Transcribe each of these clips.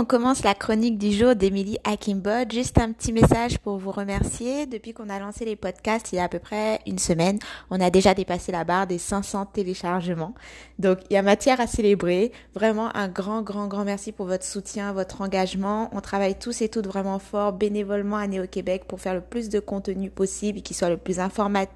On commence la chronique du jour d'Emily Akimbod. Juste un petit message pour vous remercier. Depuis qu'on a lancé les podcasts il y a à peu près une semaine, on a déjà dépassé la barre des 500 téléchargements. Donc il y a matière à célébrer. Vraiment un grand, grand, grand merci pour votre soutien, votre engagement. On travaille tous et toutes vraiment fort bénévolement à Néo-Québec pour faire le plus de contenu possible et qui soit le plus informatif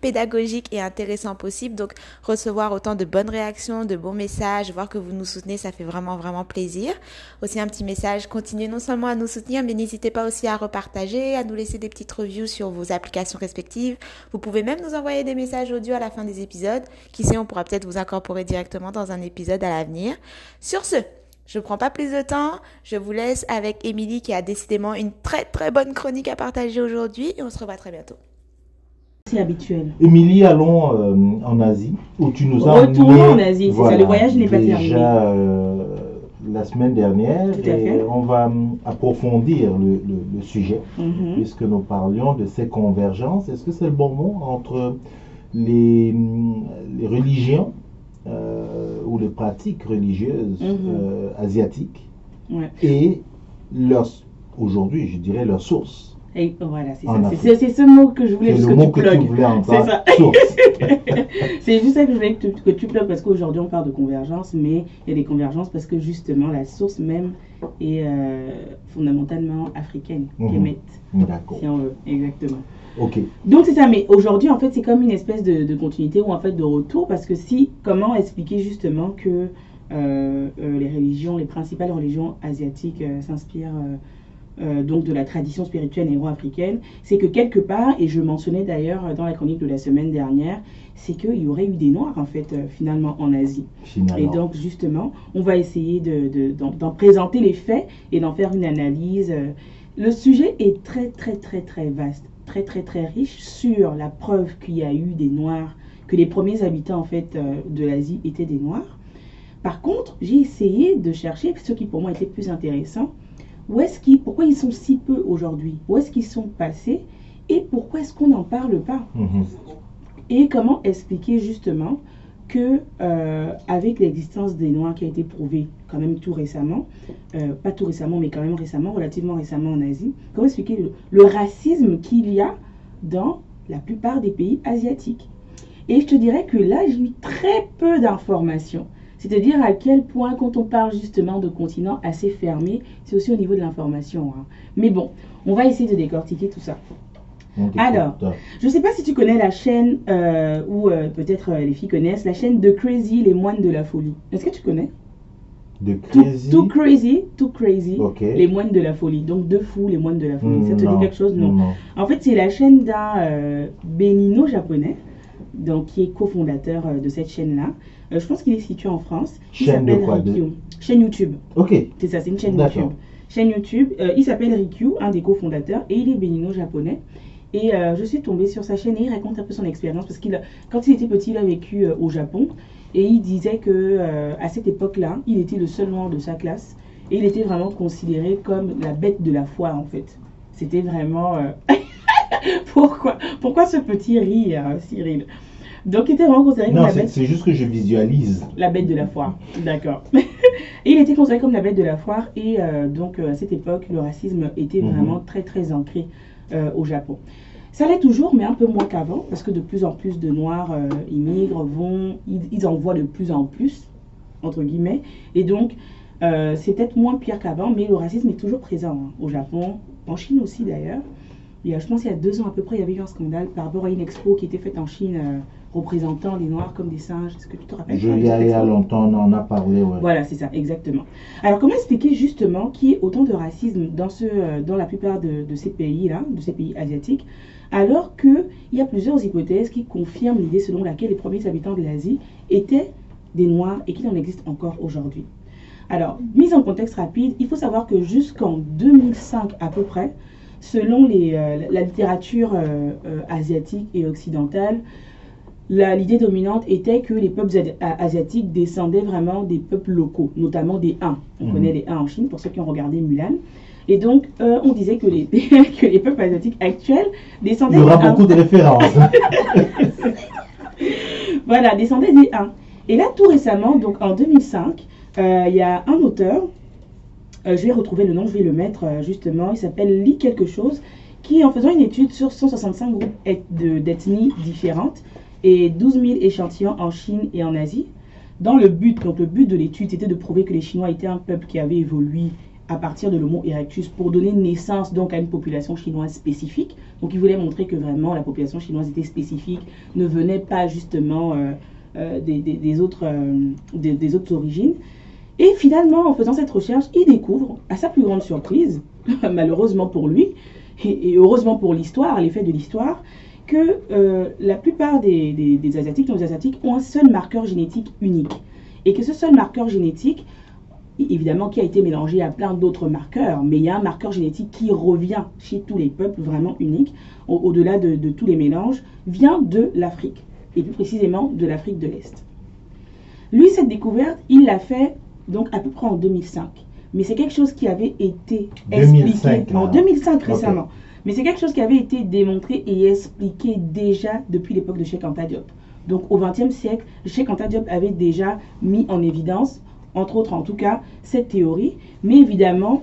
pédagogique et intéressant possible. Donc, recevoir autant de bonnes réactions, de bons messages, voir que vous nous soutenez, ça fait vraiment, vraiment plaisir. Aussi, un petit message, continuez non seulement à nous soutenir, mais n'hésitez pas aussi à repartager, à nous laisser des petites reviews sur vos applications respectives. Vous pouvez même nous envoyer des messages audio à la fin des épisodes. Qui sait, on pourra peut-être vous incorporer directement dans un épisode à l'avenir. Sur ce, je ne prends pas plus de temps. Je vous laisse avec Émilie qui a décidément une très très bonne chronique à partager aujourd'hui et on se revoit très bientôt habituel. Émilie, allons euh, en Asie, où tu nous as Retournons en Asie, c'est ça, le voyage n'est pas terminé. Déjà euh, la semaine dernière, et on va hum, approfondir le, sujet, mhm. puisque nous parlions de ces convergences. Est-ce que c'est le bon mot entre les, hum, les religions euh, ou les pratiques religieuses mhm. asiatiques et aujourd'hui, je dirais, leurs sources? Et voilà, c'est ça. C'est ce mot que je voulais juste que, tu plugues. C'est ça. c'est juste ça que je voulais que tu, que tu plugues parce qu'aujourd'hui on parle de convergence, mais il y a des convergences parce que justement la source même est euh, fondamentalement africaine, mmh. D'accord. Si on veut, exactement. Ok. Donc c'est ça, mais aujourd'hui en fait c'est comme une espèce de, de, continuité ou en fait de retour parce que si, comment expliquer justement que euh, euh, les religions, les principales religions asiatiques s'inspirent euh, donc de la tradition spirituelle néo-africaine, c'est que quelque part, et je mentionnais d'ailleurs dans la chronique de la semaine dernière, c'est qu'il y aurait eu des Noirs en fait euh, finalement en Asie. Et donc justement, on va essayer d'en de, présenter les faits et d'en faire une analyse. Le sujet est très très très très vaste, très très très riche sur la preuve qu'il y a eu des Noirs, que les premiers habitants en fait euh, de l'Asie étaient des Noirs. Par contre, j'ai essayé de chercher ce qui pour moi était plus intéressant où est-ce qu'ils, pourquoi ils sont si peu aujourd'hui? Où est-ce qu'ils sont passés? Et pourquoi est-ce qu'on n'en parle pas? Mhm. Et comment expliquer justement que euh, avec l'existence des Noirs qui a été prouvée quand même tout récemment, euh, pas tout récemment, mais quand même récemment, relativement récemment en Asie, comment expliquer le, le racisme qu'il y a dans la plupart des pays asiatiques? Et je te dirais que là, j'ai eu très peu d'informations. C'est-à-dire à quel point, quand on parle justement de continents assez fermés, c'est aussi au niveau de l'information. Hein. Mais bon, on va essayer de décortiquer tout ça. Alors, je ne sais pas si tu connais la chaîne, euh, ou euh, peut-être euh, les filles connaissent, la chaîne de Crazy, les moines de la folie. Est-ce que tu connais? De Crazy? Too, Crazy, Too Crazy, les moines de la folie. Donc, deux fous, les moines de la folie. ça te dit quelque chose? Non. En fait, c'est la chaîne d'un bénino japonais, donc, qui est cofondateur de cette chaîne-là. Euh, je pense qu'il est situé en France. Il s'appelle Rikyu. Chaîne YouTube. Ok. C'est ça, c'est une chaîne YouTube. Chaîne YouTube. Euh, il s'appelle Rikyu, un des cofondateurs, et il est bénino-japonais. Et euh, je suis tombée sur sa chaîne et il raconte un peu son expérience parce qu'il, quand il était petit, il a vécu au Japon et il disait que à cette époque-là, il était le seul noir de sa classe et il était vraiment considéré comme la bête de la foi en fait. C'était vraiment pourquoi pourquoi ce petit rire, Cyril? Donc, il était vraiment considéré comme la bête. C'est juste que je visualise. La bête de la foire. D'accord. et il était considéré comme la bête de la foire. Et euh, donc, euh, à cette époque, le racisme était mhm. vraiment très, très ancré euh, au Japon. Ça l'est toujours, mais un peu moins qu'avant, parce que de plus en plus de Noirs immigrent, vont, ils, en voient de plus en plus, entre guillemets. Et donc, c'est peut-être moins pire qu'avant, mais le racisme est toujours présent hein, au Japon, en Chine aussi d'ailleurs. Je pense qu'il y a deux ans à peu près, il y avait eu un scandale par rapport à une expo qui était faite en Chine représentant les Noirs comme des singes. Est-ce que tu te rappelles Je y a, il y a longtemps, on en a parlé. Voilà, c'est ça, exactement. Alors, comment expliquer justement qu'il y ait autant de racisme dans, ce, euh, dans la plupart de, ces pays-là, de ces pays asiatiques, alors qu'il y a plusieurs hypothèses qui confirment l'idée selon laquelle les premiers habitants de l'Asie étaient des Noirs et qu'il en existe encore aujourd'hui. Alors, mise en contexte rapide, il faut savoir que jusqu'en 2005 à peu près, selon les, euh, la littérature euh, asiatique et occidentale, l'idée dominante était que les peuples asiatiques descendaient vraiment des peuples locaux, notamment des Han. On mhm. connaît les Han en Chine, pour ceux qui ont regardé Mulan. Et donc, euh, on disait que les, que les peuples asiatiques actuels descendaient des Il y aura beaucoup de références. voilà, descendaient des Han. Et là, tout récemment, donc en 2005, euh, il y a un auteur je vais retrouver le nom, je vais le mettre justement, il s'appelle Lit quelque chose, qui en faisant une étude sur 165 groupes d'ethnies différentes et 12 000 échantillons en Chine et en Asie, dans le but, donc le but de l'étude, c'était de prouver que les Chinois étaient un peuple qui avait évolué à partir de l'Homo erectus pour donner naissance donc à une population chinoise spécifique. Donc il voulait montrer que vraiment la population chinoise était spécifique, ne venait pas justement euh, euh, des, autres, euh, des, autres origines. Et finalement, en faisant cette recherche, il découvre, à sa plus grande surprise, malheureusement pour lui, et, heureusement pour l'histoire, l'effet de l'histoire, que la plupart des, des, Asiatiques, les Asiatiques, ont un seul marqueur génétique unique. Et que ce seul marqueur génétique évidemment qui a été mélangé à plein d'autres marqueurs, mais il y a un marqueur génétique qui revient chez tous les peuples, vraiment unique, au-delà de, tous les mélanges, vient de l'Afrique, et plus précisément de l'Afrique de l'Est. Lui, cette découverte, il l'a fait donc à peu près en 2005. Mais c'est quelque chose qui avait été expliqué en 2005 récemment. Mais c'est quelque chose qui avait été démontré et expliqué déjà depuis l'époque de Cheikh Anta Diop. Donc au XXe siècle, Cheikh Anta Diop avait déjà mis en évidence entre autres en tout cas, cette théorie. Mais évidemment,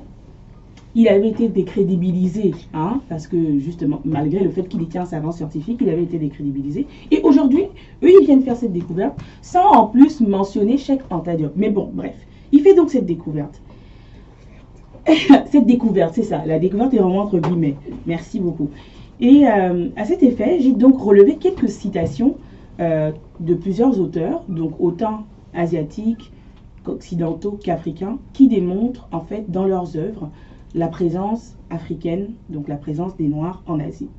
il avait été décrédibilisé, hein, parce que justement, malgré le fait qu'il était un savant scientifique, il avait été décrédibilisé. Et aujourd'hui, eux, ils viennent faire cette découverte sans en plus mentionner chaque Antadiop. Mais bon, bref, il fait donc cette découverte. cette découverte, c'est ça, la découverte est vraiment entre guillemets. Merci beaucoup. Et euh, à cet effet, j'ai donc relevé quelques citations euh, de plusieurs auteurs, donc autant asiatiques, occidentaux qu'africains, qui démontrent en fait dans leurs œuvres la présence africaine, donc la présence des Noirs en Asie.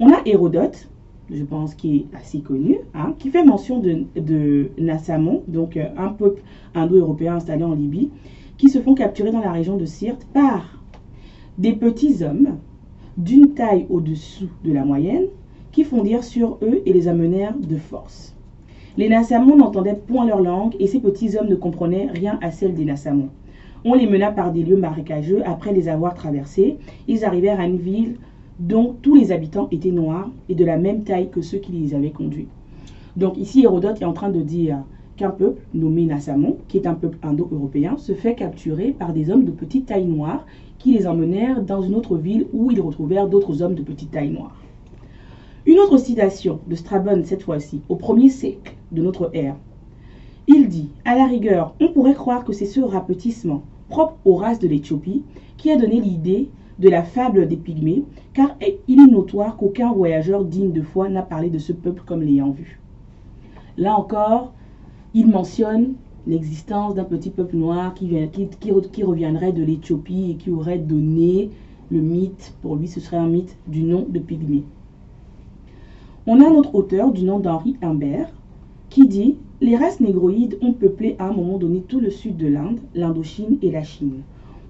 On a Hérodote, je pense qui est assez connu, hein, qui fait mention de, de Nassamon, donc euh, un peuple indo-européen installé en Libye, qui se font capturer dans la région de Sirte par des petits hommes d'une taille au-dessous de la moyenne, qui fondirent sur eux et les amenèrent de force. Les Nassamons n'entendaient point leur langue et ces petits hommes ne comprenaient rien à celle des Nassamons. On les mena par des lieux marécageux. Après les avoir traversés, ils arrivèrent à une ville dont tous les habitants étaient noirs et de la même taille que ceux qui les avaient conduits. Donc ici, Hérodote est en train de dire qu'un peuple nommé Nassamon, qui est un peuple indo-européen, se fait capturer par des hommes de petite taille noire qui les emmenèrent dans une autre ville où ils retrouvèrent d'autres hommes de petite taille noire. Une autre citation de Strabon cette fois-ci, au premier siècle de notre ère. Il dit, à la rigueur, on pourrait croire que c'est ce rapetissement, propre aux races de l'Éthiopie, qui a donné l'idée de la fable des Pygmées, car il est notoire qu'aucun voyageur digne de foi n'a parlé de ce peuple comme l'ayant vu. Là encore, il mentionne l'existence d'un petit peuple noir qui, qui reviendrait de l'Éthiopie et qui aurait donné le mythe, pour lui ce serait un mythe du nom de Pygmée. On a un autre auteur du nom d'Henri Humbert qui dit Les races négroïdes ont peuplé à un moment donné tout le sud de l'Inde, l'Indochine et la Chine.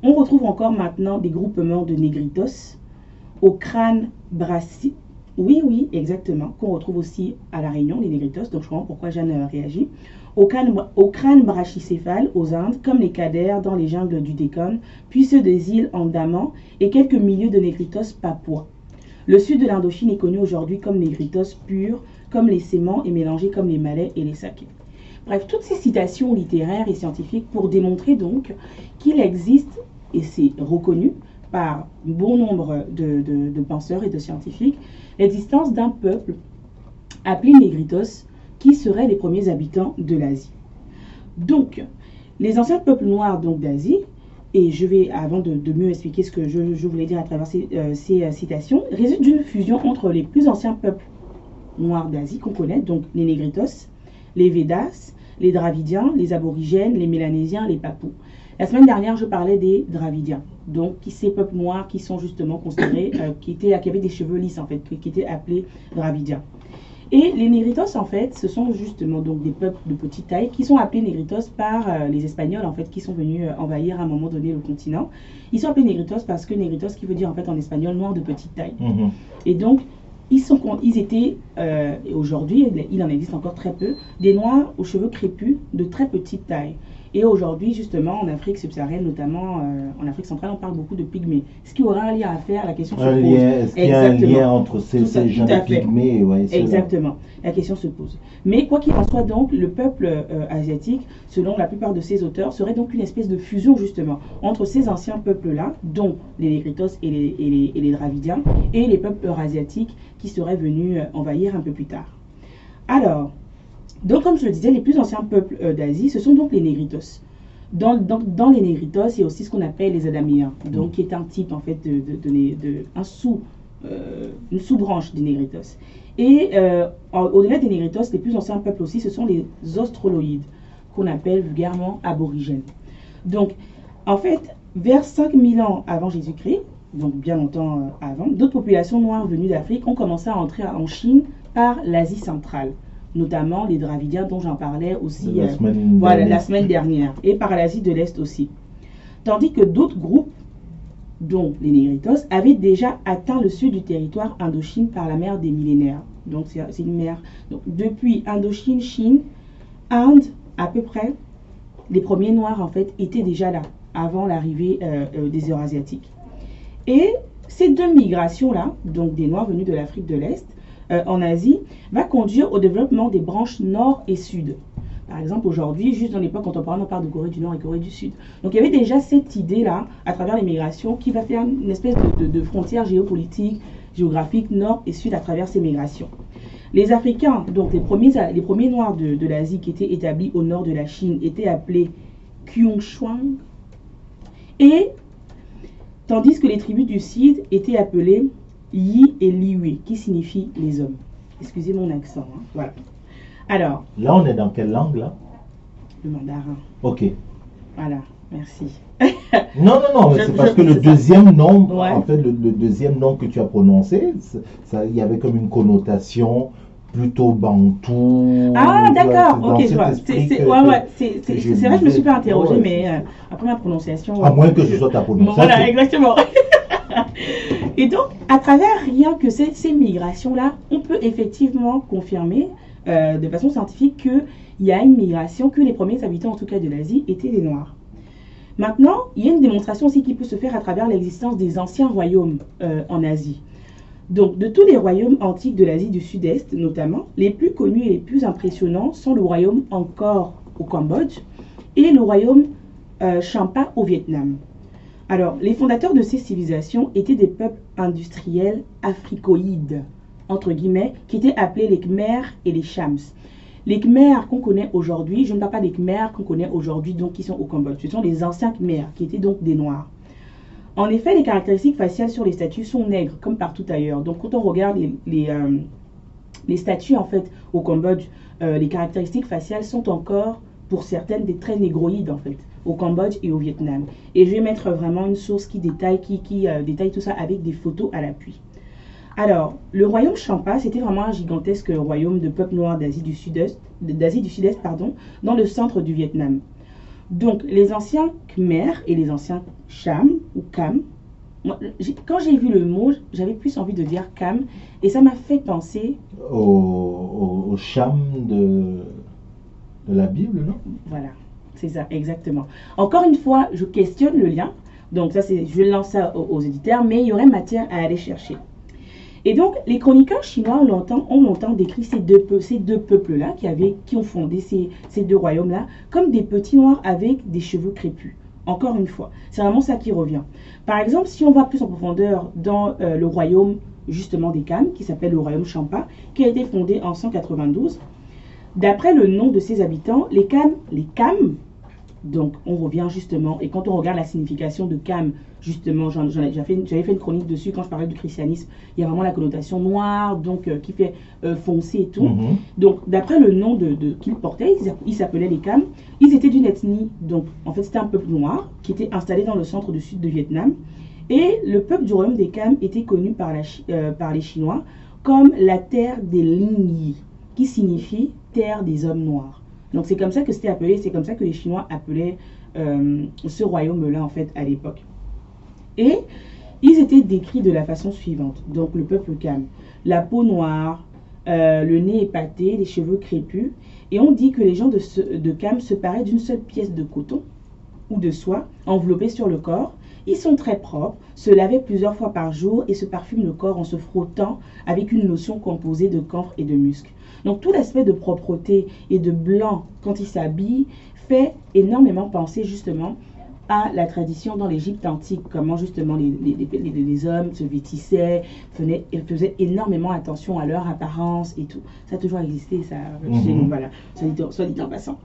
On retrouve encore maintenant des groupements de négritos au crâne brassi. Oui, oui, exactement, qu'on retrouve aussi à La Réunion, les négritos, donc je comprends pourquoi Jeanne réagit. Au crâne, au brachycéphale aux Indes, comme les cadères dans les jungles du Décon, puis ceux des îles Andaman et quelques milliers de négritos papouas. Le sud de l'Indochine est connu aujourd'hui comme négritos purs, comme les séments et mélangés comme les malais et les sakés. Bref, toutes ces citations littéraires et scientifiques pour démontrer donc qu'il existe, et c'est reconnu par bon nombre de, penseurs et de scientifiques, l'existence d'un peuple appelé Négritos qui seraient les premiers habitants de l'Asie. Donc, les anciens peuples noirs d'Asie et je vais, avant de, mieux expliquer ce que je, voulais dire à travers ces, euh, euh, citations, résulte d'une fusion entre les plus anciens peuples noirs d'Asie qu'on connaît, donc les Négritos, les Védas, les Dravidiens, les Aborigènes, les Mélanésiens, les Papous. La semaine dernière, je parlais des Dravidiens, donc ces peuples noirs qui sont justement considérés, euh, qui, étaient, qui avaient des cheveux lisses en fait, qui étaient appelés Dravidiens. Et les négritos, en fait, ce sont justement donc des peuples de petite taille qui sont appelés négritos par euh, les Espagnols, en fait, qui sont venus euh, envahir à un moment donné le continent. Ils sont appelés négritos parce que négritos, qui veut dire en fait en espagnol noir de petite taille. Mhm. Et donc, ils, sont, ils étaient, euh, aujourd'hui, il en existe encore très peu, des noirs aux cheveux crépus de très petite taille. Et aujourd'hui, justement, en Afrique subsaharienne, notamment euh, en Afrique centrale, on parle beaucoup de pygmées. Ce qui aura un lien à faire, la question se pose. Est-ce qu'il y a un lien entre ces, ces gens de pygmées Exactement. La question se pose. Mais quoi qu'il en soit, donc, le peuple euh, asiatique, selon la plupart de ces auteurs, serait donc une espèce de fusion, justement, entre ces anciens peuples-là, dont les Négritos et les, et les, et les Dravidiens, et les peuples eurasiatiques qui seraient venus euh, envahir un peu plus tard. Alors, donc, comme je le disais, les plus anciens peuples euh, d'Asie, ce sont donc les Négritos. Dans, dans, les Négritos, il y a aussi ce qu'on appelle les Adamiens, donc qui est un type en fait de, de, un sous, euh, une sous-branche des Négritos. Et au-delà des Négritos, les plus anciens peuples aussi, ce sont les Austroloïdes, qu'on appelle vulgairement aborigènes. Donc, en fait, vers 5000 ans avant Jésus-Christ, donc bien longtemps avant, d'autres populations noires venues d'Afrique ont commencé à entrer en Chine par l'Asie centrale notamment les Dravidiens dont j'en parlais aussi la, euh, semaine voilà, la semaine dernière, et par l'Asie de l'Est aussi. Tandis que d'autres groupes, dont les Négritos, avaient déjà atteint le sud du territoire Indochine par la mer des millénaires. Donc c'est une mer. Donc, depuis Indochine, Chine, Inde, à peu près, les premiers Noirs en fait étaient déjà là, avant l'arrivée euh, euh, des Eurasiatiques. Et ces deux migrations-là, donc des Noirs venus de l'Afrique de l'Est, euh, en Asie va conduire au développement des branches nord et sud. Par exemple, aujourd'hui, juste dans l'époque quand on parle de Corée du Nord et Corée du Sud. Donc il y avait déjà cette idée-là, à travers l'immigration, qui va faire une espèce de, frontière géopolitique, géographique, nord et sud à travers ces migrations. Les Africains, donc les premiers, les Noirs de, l'Asie qui étaient établis au nord de la Chine, étaient appelés Kyungshuang. Et tandis que les tribus du Sud étaient appelées Yi et Liwe, qui signifie les hommes. Excusez mon accent. Hein. Voilà. Alors. Là, on est dans quelle langue, là? Le mandarin. Ok. Voilà, merci. non, non, non, c'est parce que le deuxième nom, en fait, le, deuxième nom que tu as prononcé, ça, il y avait comme une connotation plutôt bantou. Ah, d'accord, ok, je vois. C'est ouais, ouais, vrai que je me suis pas interrogée, mais euh, après ma prononciation. À moins que ce soit ta prononciation. Voilà, exactement. Et donc, à travers rien que ces, ces migrations-là, on peut effectivement confirmer euh, de façon scientifique qu'il y a une migration, que les premiers habitants, en tout cas de l'Asie, étaient des Noirs. Maintenant, il y a une démonstration aussi qui peut se faire à travers l'existence des anciens royaumes euh, en Asie. Donc, de tous les royaumes antiques de l'Asie du Sud-Est, notamment, les plus connus et les plus impressionnants sont le royaume Angkor au Cambodge et le royaume euh, Champa au Vietnam. Alors, les fondateurs de ces civilisations étaient des peuples industriels africoïdes, entre guillemets, qui étaient appelés les Khmers et les Shams. Les Khmers qu'on connaît aujourd'hui, je ne parle pas des Khmers qu'on connaît aujourd'hui, donc qui sont au Cambodge. Ce sont les anciens Khmers, qui étaient donc des Noirs. En effet, les caractéristiques faciales sur les statues sont nègres, comme partout ailleurs. Donc, quand on regarde les, euh, statues, en fait, au Cambodge, euh, les caractéristiques faciales sont encore, pour certaines, des traits négroïdes, en fait au Cambodge et au Vietnam. Et je vais mettre vraiment une source qui détaille, qui, euh, détaille tout ça avec des photos à l'appui. Alors, le royaume Champa, c'était vraiment un gigantesque royaume de du Sud-Est, d'Asie du Sud-Est, pardon, dans le centre du Vietnam. Donc, les anciens Khmer et les anciens Cham ou Kham, quand j'ai vu le mot, j'avais plus envie de dire Kham, et ça m'a fait penser au, au, Cham de, de la Bible, non? Voilà. C'est ça, exactement. Encore une fois, je questionne le lien. Donc ça, c'est, je lance ça aux, éditeurs, mais il y aurait matière à aller chercher. Et donc, les chroniqueurs chinois ont longtemps, longtemps décrit ces deux, peuples-là qui, ont fondé ces, deux royaumes-là comme des petits noirs avec des cheveux crépus. Encore une fois, c'est vraiment ça qui revient. Par exemple, si on va plus en profondeur dans euh, le royaume justement des Kham, qui s'appelle le royaume Champa, qui a été fondé en 192, D'après le nom de ses habitants, les Kham, les Kham, donc on revient justement, et quand on regarde la signification de Kham, justement, j'avais fait, fait, une chronique dessus quand je parlais du christianisme, il y a vraiment la connotation noire, donc euh, qui fait euh, foncer et tout. Mhm. Donc d'après le nom de, qu'ils portaient, ils s'appelaient les Kham, ils étaient d'une ethnie, donc en fait c'était un peuple noir qui était installé dans le centre du sud de Vietnam. Et le peuple du royaume des Kham était connu par, la, euh, par les Chinois comme la terre des Lingyi, qui signifie terre des hommes noirs. Donc c'est comme ça que c'était appelé, c'est comme ça que les Chinois appelaient euh, ce royaume-là en fait à l'époque. Et ils étaient décrits de la façon suivante. Donc le peuple calme, la peau noire, le nez épaté, les cheveux crépus. Et on dit que les gens de, de Cam se paraient d'une seule pièce de coton ou de soie enveloppée sur le corps. Ils sont très propres, se lavaient plusieurs fois par jour et se parfument le corps en se frottant avec une lotion composée de camphre et de musc. Donc tout l'aspect de propreté et de blanc quand ils s'habillent fait énormément penser justement à la tradition dans l'Égypte antique, comment justement les, les, hommes se vêtissaient, faisaient, faisaient, énormément attention à leur apparence et tout. Ça a toujours existé, ça, nous, voilà, soit dit, en passant.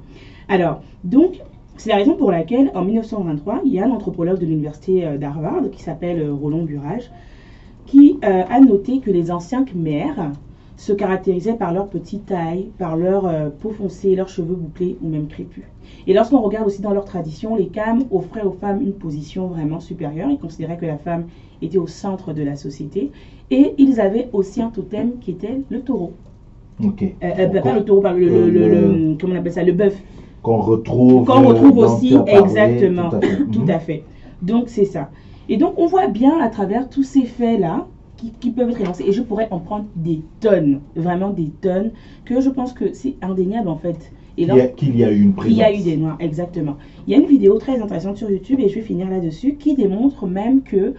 Alors, donc, c'est la raison pour laquelle, en 1923, il y a un anthropologue de l'université euh, d'Harvard qui s'appelle euh, Roland Burrage, qui euh, a noté que les anciens Khmers se caractérisaient par leur petite taille, par leur peau foncée, leurs cheveux bouclés ou même crépus. Et lorsqu'on regarde aussi dans leur tradition, les Khams offraient aux femmes une position vraiment supérieure. Ils considéraient que la femme était au centre de la société. Et ils avaient aussi un totem qui était le taureau. Ok. pas le taureau, le, comment on appelle ça, le bœuf qu'on retrouve, qu'on retrouve aussi exactement, tout à fait. Donc c'est ça. Et donc on voit bien à travers tous ces faits là qui, peuvent être énoncés. Et je pourrais en prendre des tonnes, vraiment des tonnes, que je pense que c'est indéniable en fait. Et qu'il y, a eu une présence. Il y a eu des noirs, exactement. Il y a une vidéo très intéressante sur YouTube, et je vais finir là-dessus, qui démontre même que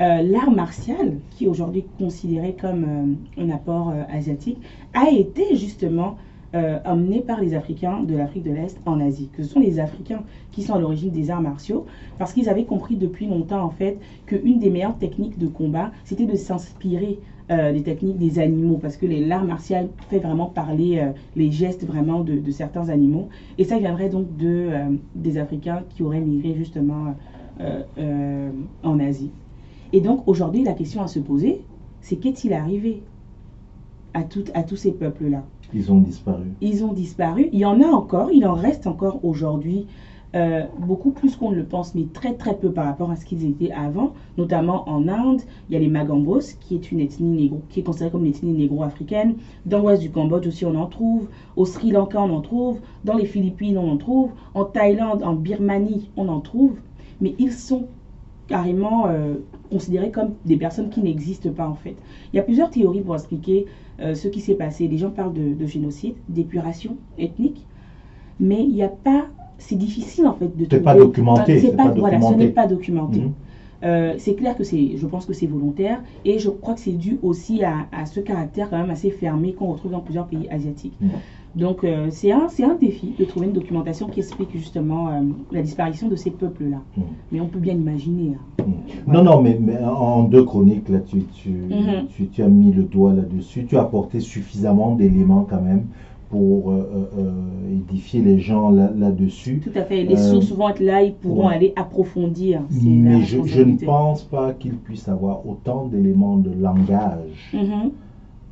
euh, l'art martial, qui est aujourd'hui considéré comme euh, un apport euh, asiatique, a été justement euh, emmenés par les Africains de l'Afrique de l'Est en Asie, que ce sont les Africains qui sont à l'origine des arts martiaux, parce qu'ils avaient compris depuis longtemps en fait qu'une des meilleures techniques de combat, c'était de s'inspirer euh, des techniques des animaux, parce que l'art martial fait vraiment parler euh, les gestes vraiment de, certains animaux, et ça viendrait donc de, des Africains qui auraient migré justement en Asie. Et donc aujourd'hui, la question à se poser, c'est qu'est-il arrivé à, à tous ces peuples-là? Ils ont disparu. Ils ont disparu. Il y en a encore, il en reste encore aujourd'hui. Euh, beaucoup plus qu'on ne le pense, mais très très peu par rapport à ce qu'ils étaient avant, notamment en Inde. Il y a les Magambos, qui est une ethnie négro, qui est considérée comme une ethnie négro-africaine. Dans l'ouest du Cambodge aussi, on en trouve. Au Sri Lanka, on en trouve. Dans les Philippines, on en trouve. En Thaïlande, en Birmanie, on en trouve. Mais ils sont carrément euh, considérés comme des personnes qui n'existent pas en fait. Il y a plusieurs théories pour expliquer euh, ce qui s'est passé. Les gens parlent de, génocide, d'épuration ethnique, mais il n'y a pas. C'est difficile en fait de. C'est pas documenté. C'est pas, voilà, ce n'est pas documenté. Mhm. Euh, c'est clair que c'est, je pense que c'est volontaire et je crois que c'est dû aussi à, ce caractère quand même assez fermé qu'on retrouve dans plusieurs pays asiatiques. Mhm. Donc euh, c'est un, un défi de trouver une documentation qui explique justement euh, la disparition de ces peuples-là. Mm. Mais on peut bien imaginer. Hein. Mm. Non, non, mais, en deux chroniques, là, tu, mm-hmm. tu, tu, as mis le doigt là-dessus. Tu as apporté suffisamment d'éléments quand même pour euh, édifier les gens là-dessus. Tout à fait. Les sources vont être là, ils pourront aller approfondir. Mais je, je, ne pense pas qu'ils puissent avoir autant d'éléments de langage.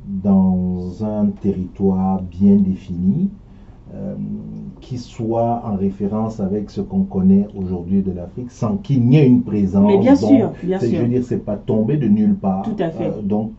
Dans un territoire bien défini, euh, qui soit en référence avec ce qu'on connaît aujourd'hui de l'Afrique, sans qu'il n'y ait une présence. Mais bien sûr, bien sûr. Je veux dire, c'est pas tombé de nulle part. Tout à fait. Euh, donc,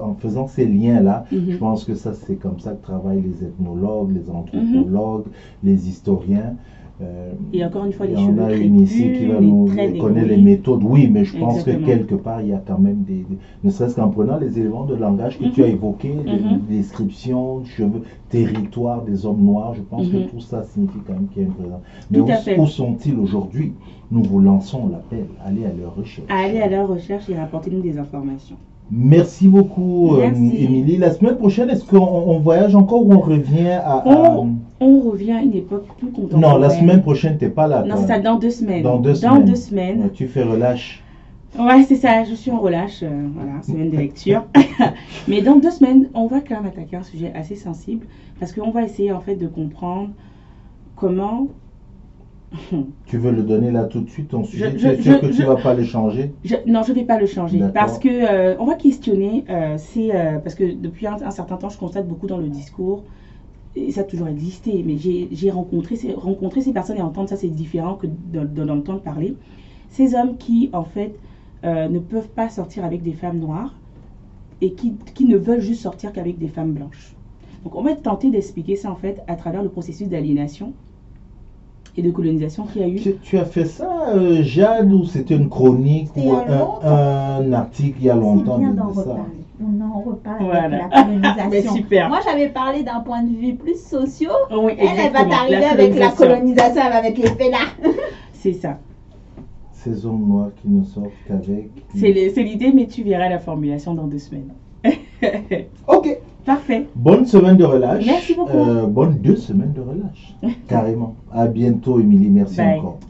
en faisant ces liens-là, mhm. je pense que ça, c'est comme ça que travaillent les ethnologues, les anthropologues, les historiens. Euh, et encore une fois, les cheveux. a une ici qui va nous connaître les méthodes. Oui, mais je pense que quelque part, il y a quand même des. ne serait-ce qu'en prenant les éléments de langage que tu as mhm. évoqués, les descriptions, cheveux, territoire des hommes noirs, je pense que mhm. tout ça signifie quand même qu'il y a une présence. Mais où, où sont-ils aujourd'hui? Nous vous lançons l'appel. Allez à leur recherche. Allez à leur recherche et rapportez-nous des informations. Merci beaucoup, euh, Émilie. La semaine prochaine, est-ce qu'on voyage encore ou on revient à, on, revient à une époque plus contemporaine. Non, la semaine prochaine, tu n'es pas là. Non, c'est ça, dans deux semaines. Dans deux semaines. tu fais relâche. Ouais, c'est ça, je suis en relâche, euh, voilà, semaine de lecture. Mais dans deux semaines, on va quand même attaquer un sujet assez sensible parce qu'on va essayer en fait de comprendre comment tu veux le donner là tout de suite, ton sujet? Tu es sûr que tu ne vas pas le changer? Non, je ne vais pas le changer. Parce que euh, on va questionner, euh, c'est euh, parce que depuis un, certain temps, je constate beaucoup dans le discours, et ça a toujours existé, mais j'ai rencontré, rencontré ces personnes et entendre ça, c'est différent que d'entendre parler. Ces hommes qui, en fait, ne peuvent pas sortir avec des femmes noires et qui, qui ne veulent juste sortir qu'avec des femmes blanches. Donc, on va tenter d'expliquer ça, en fait, à travers le processus d'aliénation et de colonisation qu'il y a eu. Tu, as fait ça, euh, Jade, ou c'était une chronique ou un, article il y a longtemps bien d'en reparler. On en reparle avec la colonisation. super. Moi, j'avais parlé d'un point de vue plus social. Oui, elle, elle va t'arriver avec la colonisation, elle va mettre les là. C'est ça. Ces hommes noirs qui ne sortent qu'avec. C'est l'idée, mais tu verras la formulation dans deux semaines. ok. Parfait. Bonne semaine de relâche. Merci beaucoup. Euh, bonne deux semaines de relâche. Carrément. À bientôt, Émilie. Merci encore.